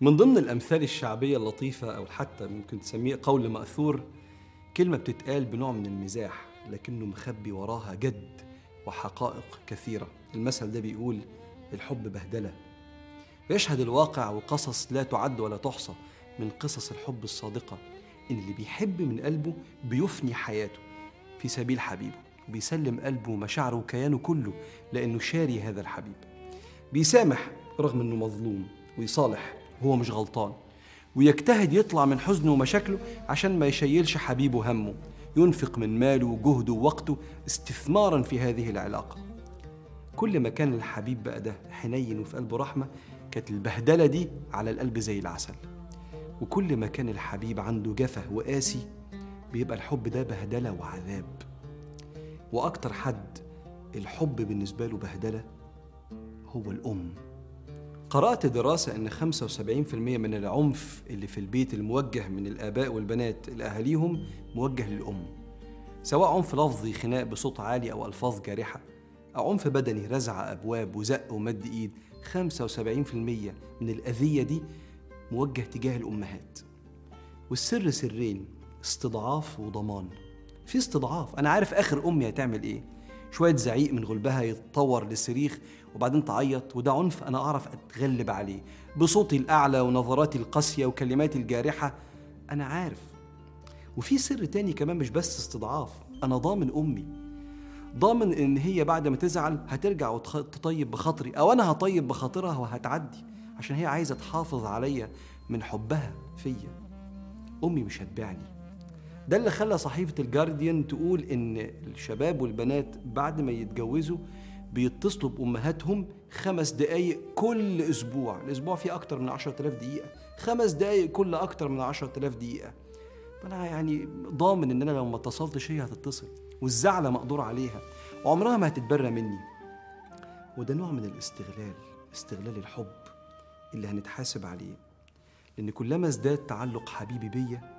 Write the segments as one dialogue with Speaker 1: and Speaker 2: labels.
Speaker 1: من ضمن الأمثال الشعبية اللطيفة أو حتى ممكن تسميه قول مأثور كلمة بتتقال بنوع من المزاح لكنه مخبي وراها جد وحقائق كثيرة. المثل ده بيقول الحب بهدلة. يشهد الواقع وقصص لا تعد ولا تحصى من قصص الحب الصادقة. إن اللي بيحب من قلبه بيفني حياته في سبيل حبيبه. بيسلم قلبه ومشاعره وكيانه كله لأنه شاري هذا الحبيب. بيسامح رغم إنه مظلوم ويصالح وهو مش غلطان. ويجتهد يطلع من حزنه ومشاكله عشان ما يشيلش حبيبه همه ينفق من ماله وجهده ووقته استثمارا في هذه العلاقة. كل ما كان الحبيب بقى ده حنين وفي قلبه رحمة كانت البهدلة دي على القلب زي العسل. وكل ما كان الحبيب عنده جفة وقاسي بيبقى الحب ده بهدلة وعذاب. وأكتر حد الحب بالنسبة له بهدلة هو الأم. قرأت دراسة إن 75% من العنف اللي في البيت الموجه من الآباء والبنات لأهاليهم موجه للأم. سواء عنف لفظي خناق بصوت عالي أو ألفاظ جارحة. أو عنف بدني رزع أبواب وزق ومد إيد. 75% من الأذية دي موجه تجاه الأمهات. والسر سرين استضعاف وضمان. في استضعاف. أنا عارف آخر أمي هتعمل إيه؟ شوية زعيق من غلبها يتطور لصريخ وبعدين تعيط وده عنف أنا أعرف أتغلب عليه. بصوتي الأعلى ونظراتي القاسية وكلماتي الجارحة أنا عارف. وفي سر تاني كمان مش بس استضعاف أنا ضامن أمي. ضامن إن هي بعد ما تزعل هترجع وتطيب بخاطري أو أنا هطيب بخاطرها وهتعدي عشان هي عايزة تحافظ عليا من حبها فيا. أمي مش هتبيعني. ده اللي خلى صحيفة الجارديان تقول إن الشباب والبنات بعد ما يتجوزوا بيتصلوا بأمهاتهم خمس دقايق كل أسبوع. الأسبوع فيه أكتر من عشرة آلاف دقيقة. خمس دقايق كل أكتر من عشرة آلاف دقيقة. فأنا يعني ضامن إن أنا لو ما اتصلتش هي هتتصل والزعلة مقدور عليها. وعمرها ما هتتبرى مني. وده نوع من الاستغلال استغلال الحب اللي هنتحاسب عليه. لأن كلما ازداد تعلق حبيبي بيا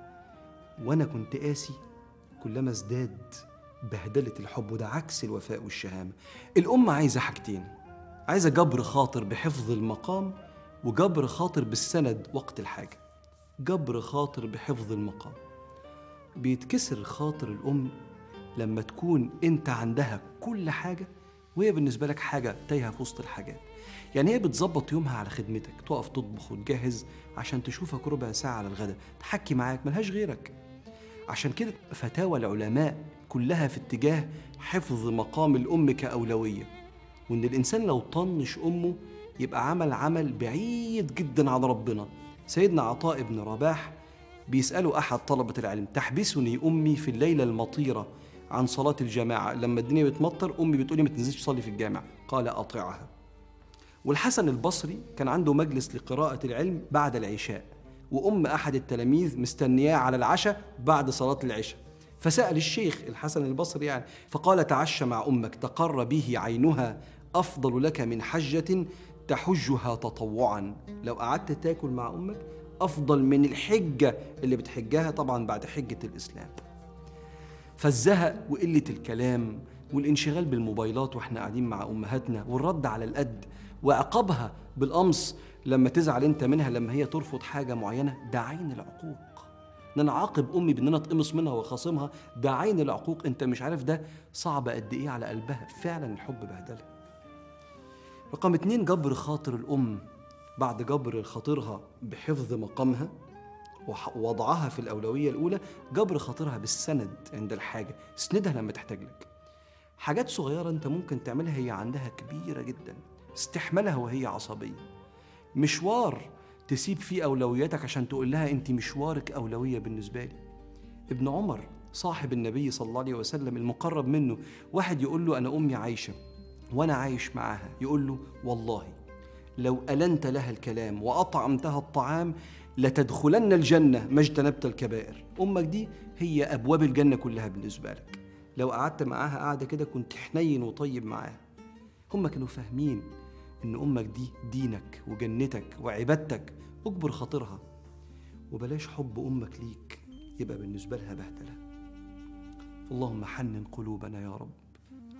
Speaker 1: وأنا كنت قاسي كلما ازداد بهدلة الحب وده عكس الوفاء والشهامة. الأم عايزة حاجتين عايزة جبر خاطر بحفظ المقام وجبر خاطر بالسند وقت الحاجة. جبر خاطر بحفظ المقام. بيتكسر خاطر الأم لما تكون أنت عندها كل حاجة وهي بالنسبة لك حاجة تايهة في وسط الحاجات. يعني هي بتظبط يومها على خدمتك تقف تطبخ وتجهز عشان تشوفك ربع ساعة على الغداء تحكي معاك ملهاش غيرك. عشان كده فتاوى العلماء كلها في اتجاه حفظ مقام الأم كأولوية وإن الإنسان لو طنش أمه يبقى عمل عمل بعيد جدا عن ربنا. سيدنا عطاء بن رباح بيسأله أحد طلبة العلم تحبسني أمي في الليلة المطيرة عن صلاة الجماعة؟ لما الدنيا بتمطر أمي بتقولي ما تنزلش تصلي في الجامع. قال أطيعها. والحسن البصري كان عنده مجلس لقراءة العلم بعد العشاء. وأم أحد التلاميذ مستنياه على العشاء بعد صلاة العشاء. فسأل الشيخ الحسن البصري يعني فقال تعشى مع أمك تقر به عينها أفضل لك من حجة تحجها تطوعا. لو قعدت تاكل مع أمك أفضل من الحجة اللي بتحجها طبعا بعد حجة الإسلام. فالزهق وقلة الكلام والانشغال بالموبايلات وإحنا قاعدين مع أمهاتنا والرد على القد وعقابها بالقمص لما تزعل انت منها لما هي ترفض حاجة معينة ده عين العقوق. إن أنا عاقب أمي بإن أنا أتقمص منها وأخاصمها ده عين العقوق. أنت مش عارف ده صعب قد إيه على قلبها. فعلا الحب بهدلة. رقم اتنين جبر خاطر الأم. بعد جبر خاطرها بحفظ مقامها ووضعها في الأولوية الأولى جبر خاطرها بالسند عند الحاجة. اسندها لما تحتاج لك. حاجات صغيرة أنت ممكن تعملها هي عندها كبيرة جدا. استحملها وهي عصبية. مشوار تسيب فيه أولوياتك عشان تقول لها أنت مشوارك أولوية بالنسبة لي. ابن عمر صاحب النبي صلى الله عليه وسلم المقرب منه واحد يقول له أنا أمي عايشة وأنا عايش معاها يقول له والله لو ألنت لها الكلام وأطعمتها الطعام لتدخلن الجنة ما اجتنبت الكبائر. أمك دي هي أبواب الجنة كلها بالنسبة لك. لو قعدت معاها قاعدة كده كنت حنين وطيب معاها. هم كانوا فاهمين إن أمك دي دينك وجنتك وعبادتك أجبر خاطرها. وبلاش حب أمك ليك يبقى بالنسبة لها بهدلة. اللهم حنن قلوبنا يا رب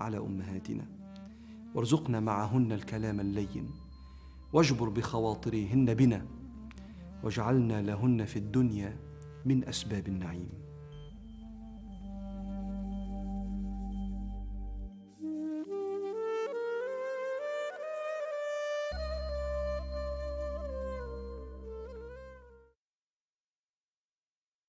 Speaker 1: على أمهاتنا. وارزقنا معهن الكلام اللين. واجبر بخواطرهن بنا. وجعلنا لهن في الدنيا من أسباب النعيم.